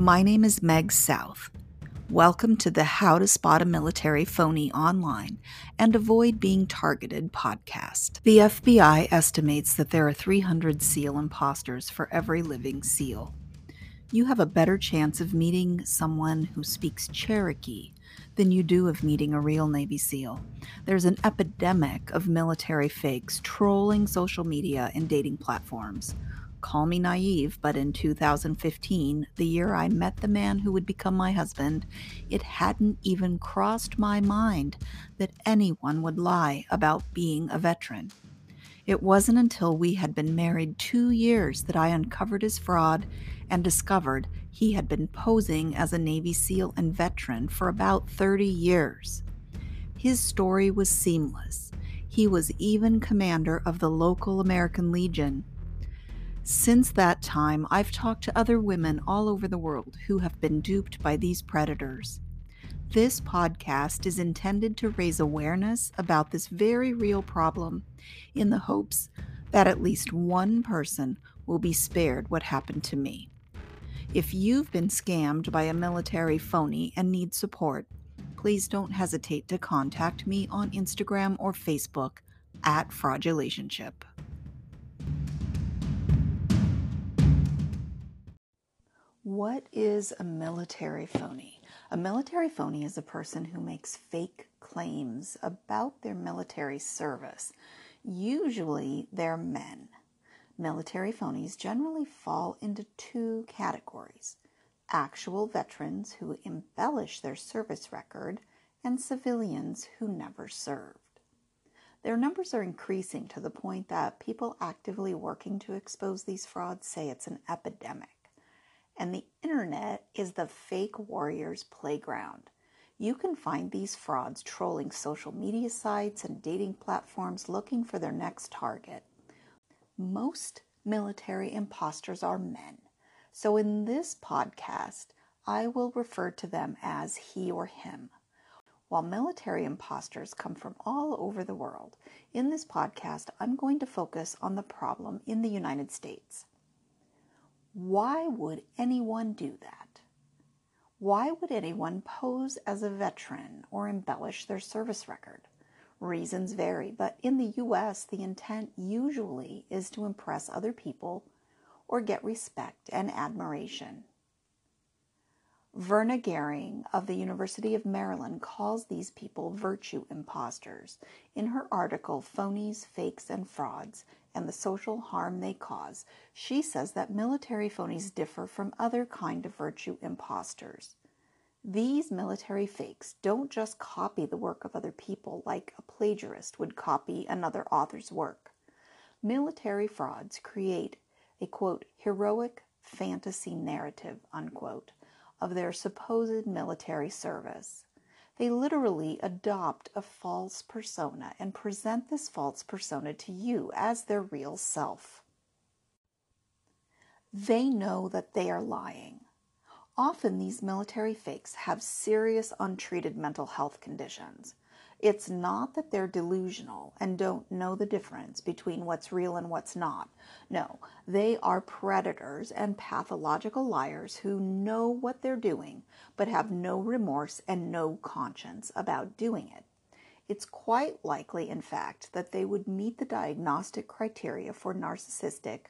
My name is Meg South. Welcome to the How to Spot a Military Phony Online and Avoid Being Targeted podcast. The FBI estimates that there are 300 SEAL imposters for every living SEAL. You have a better chance of meeting someone who speaks Cherokee than you do of meeting a real Navy SEAL. There's an epidemic of military fakes trolling social media and dating platforms. Call me naive, but in 2015, the year I met the man who would become my husband, it hadn't even crossed my mind that anyone would lie about being a veteran. It wasn't until we had been married two years that I uncovered his fraud and discovered he had been posing as a Navy SEAL and veteran for about 30 years. His story was seamless. He was even commander of the local American Legion since that time, I've talked to other women all over the world who have been duped by these predators. This podcast is intended to raise awareness about this very real problem in the hopes that at least one person will be spared what happened to me. If you've been scammed by a military phony and need support, please don't hesitate to contact me on Instagram or Facebook at Fraudulationship. What is a military phony? A military phony is a person who makes fake claims about their military service. Usually they're men. Military phonies generally fall into two categories actual veterans who embellish their service record, and civilians who never served. Their numbers are increasing to the point that people actively working to expose these frauds say it's an epidemic and the internet is the fake warriors' playground. You can find these frauds trolling social media sites and dating platforms looking for their next target. Most military imposters are men, so in this podcast, I will refer to them as he or him. While military imposters come from all over the world, in this podcast, I'm going to focus on the problem in the United States. Why would anyone do that? Why would anyone pose as a veteran or embellish their service record? Reasons vary, but in the US, the intent usually is to impress other people or get respect and admiration. Verna Gehring of the University of Maryland calls these people virtue imposters in her article Phonies, Fakes, and Frauds and the Social Harm They Cause. She says that military phonies differ from other kind of virtue imposters. These military fakes don't just copy the work of other people like a plagiarist would copy another author's work. Military frauds create a quote heroic fantasy narrative unquote of their supposed military service. They literally adopt a false persona and present this false persona to you as their real self. They know that they are lying. Often, these military fakes have serious untreated mental health conditions. It's not that they're delusional and don't know the difference between what's real and what's not. No, they are predators and pathological liars who know what they're doing but have no remorse and no conscience about doing it. It's quite likely, in fact, that they would meet the diagnostic criteria for narcissistic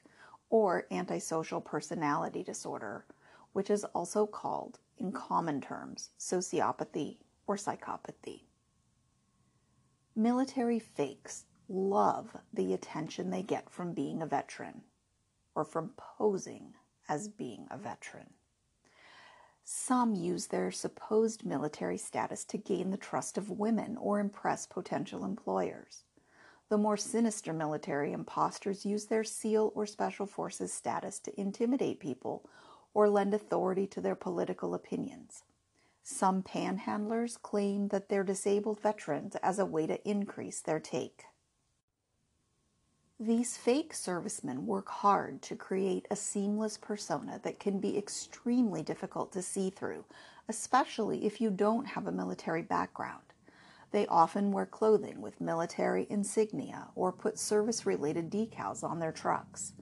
or antisocial personality disorder, which is also called, in common terms, sociopathy or psychopathy. Military fakes love the attention they get from being a veteran or from posing as being a veteran. Some use their supposed military status to gain the trust of women or impress potential employers. The more sinister military impostors use their SEAL or Special Forces status to intimidate people or lend authority to their political opinions. Some panhandlers claim that they're disabled veterans as a way to increase their take. These fake servicemen work hard to create a seamless persona that can be extremely difficult to see through, especially if you don't have a military background. They often wear clothing with military insignia or put service related decals on their trucks.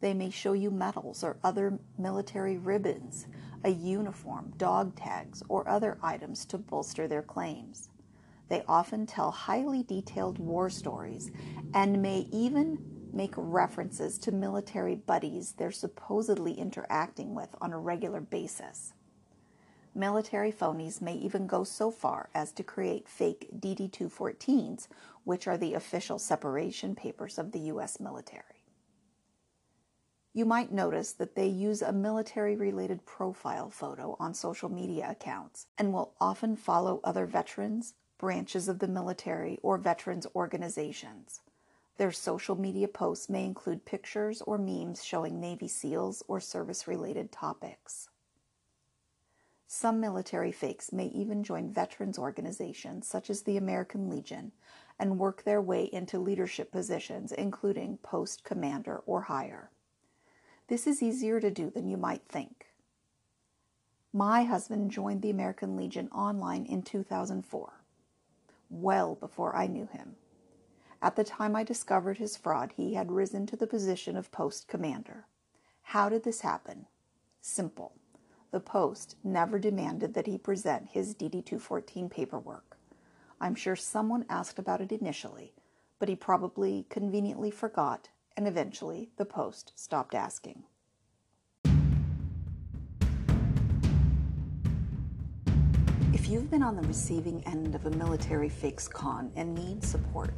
They may show you medals or other military ribbons, a uniform, dog tags, or other items to bolster their claims. They often tell highly detailed war stories and may even make references to military buddies they're supposedly interacting with on a regular basis. Military phonies may even go so far as to create fake DD 214s, which are the official separation papers of the U.S. military. You might notice that they use a military related profile photo on social media accounts and will often follow other veterans, branches of the military, or veterans organizations. Their social media posts may include pictures or memes showing Navy SEALs or service related topics. Some military fakes may even join veterans organizations such as the American Legion and work their way into leadership positions, including post commander or higher. This is easier to do than you might think. My husband joined the American Legion online in 2004, well before I knew him. At the time I discovered his fraud, he had risen to the position of post commander. How did this happen? Simple. The post never demanded that he present his DD 214 paperwork. I'm sure someone asked about it initially, but he probably conveniently forgot and eventually the Post stopped asking. If you've been on the receiving end of a military fakes con and need support,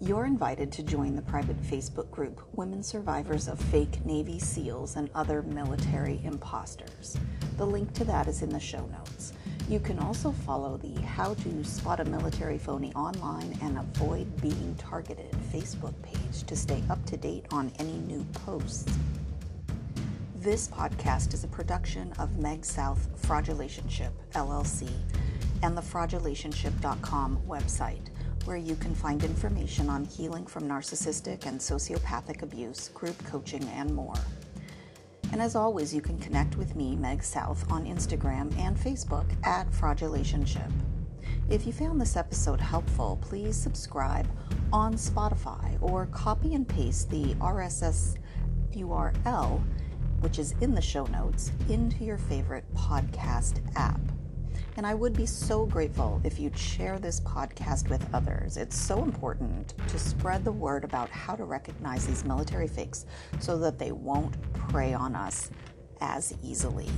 you're invited to join the private Facebook group Women Survivors of Fake Navy SEALs and Other Military Imposters. The link to that is in the show notes. You can also follow the How to Spot a Military Phony Online and Avoid Being Targeted Facebook page to stay up to date on any new posts. This podcast is a production of Meg South Fraudulationship, LLC, and the fraudulationship.com website, where you can find information on healing from narcissistic and sociopathic abuse, group coaching, and more. And as always, you can connect with me, Meg South, on Instagram and Facebook at Fraudulationship. If you found this episode helpful, please subscribe on Spotify or copy and paste the RSS URL, which is in the show notes, into your favorite podcast app. And I would be so grateful if you'd share this podcast with others. It's so important to spread the word about how to recognize these military fakes so that they won't prey on us as easily.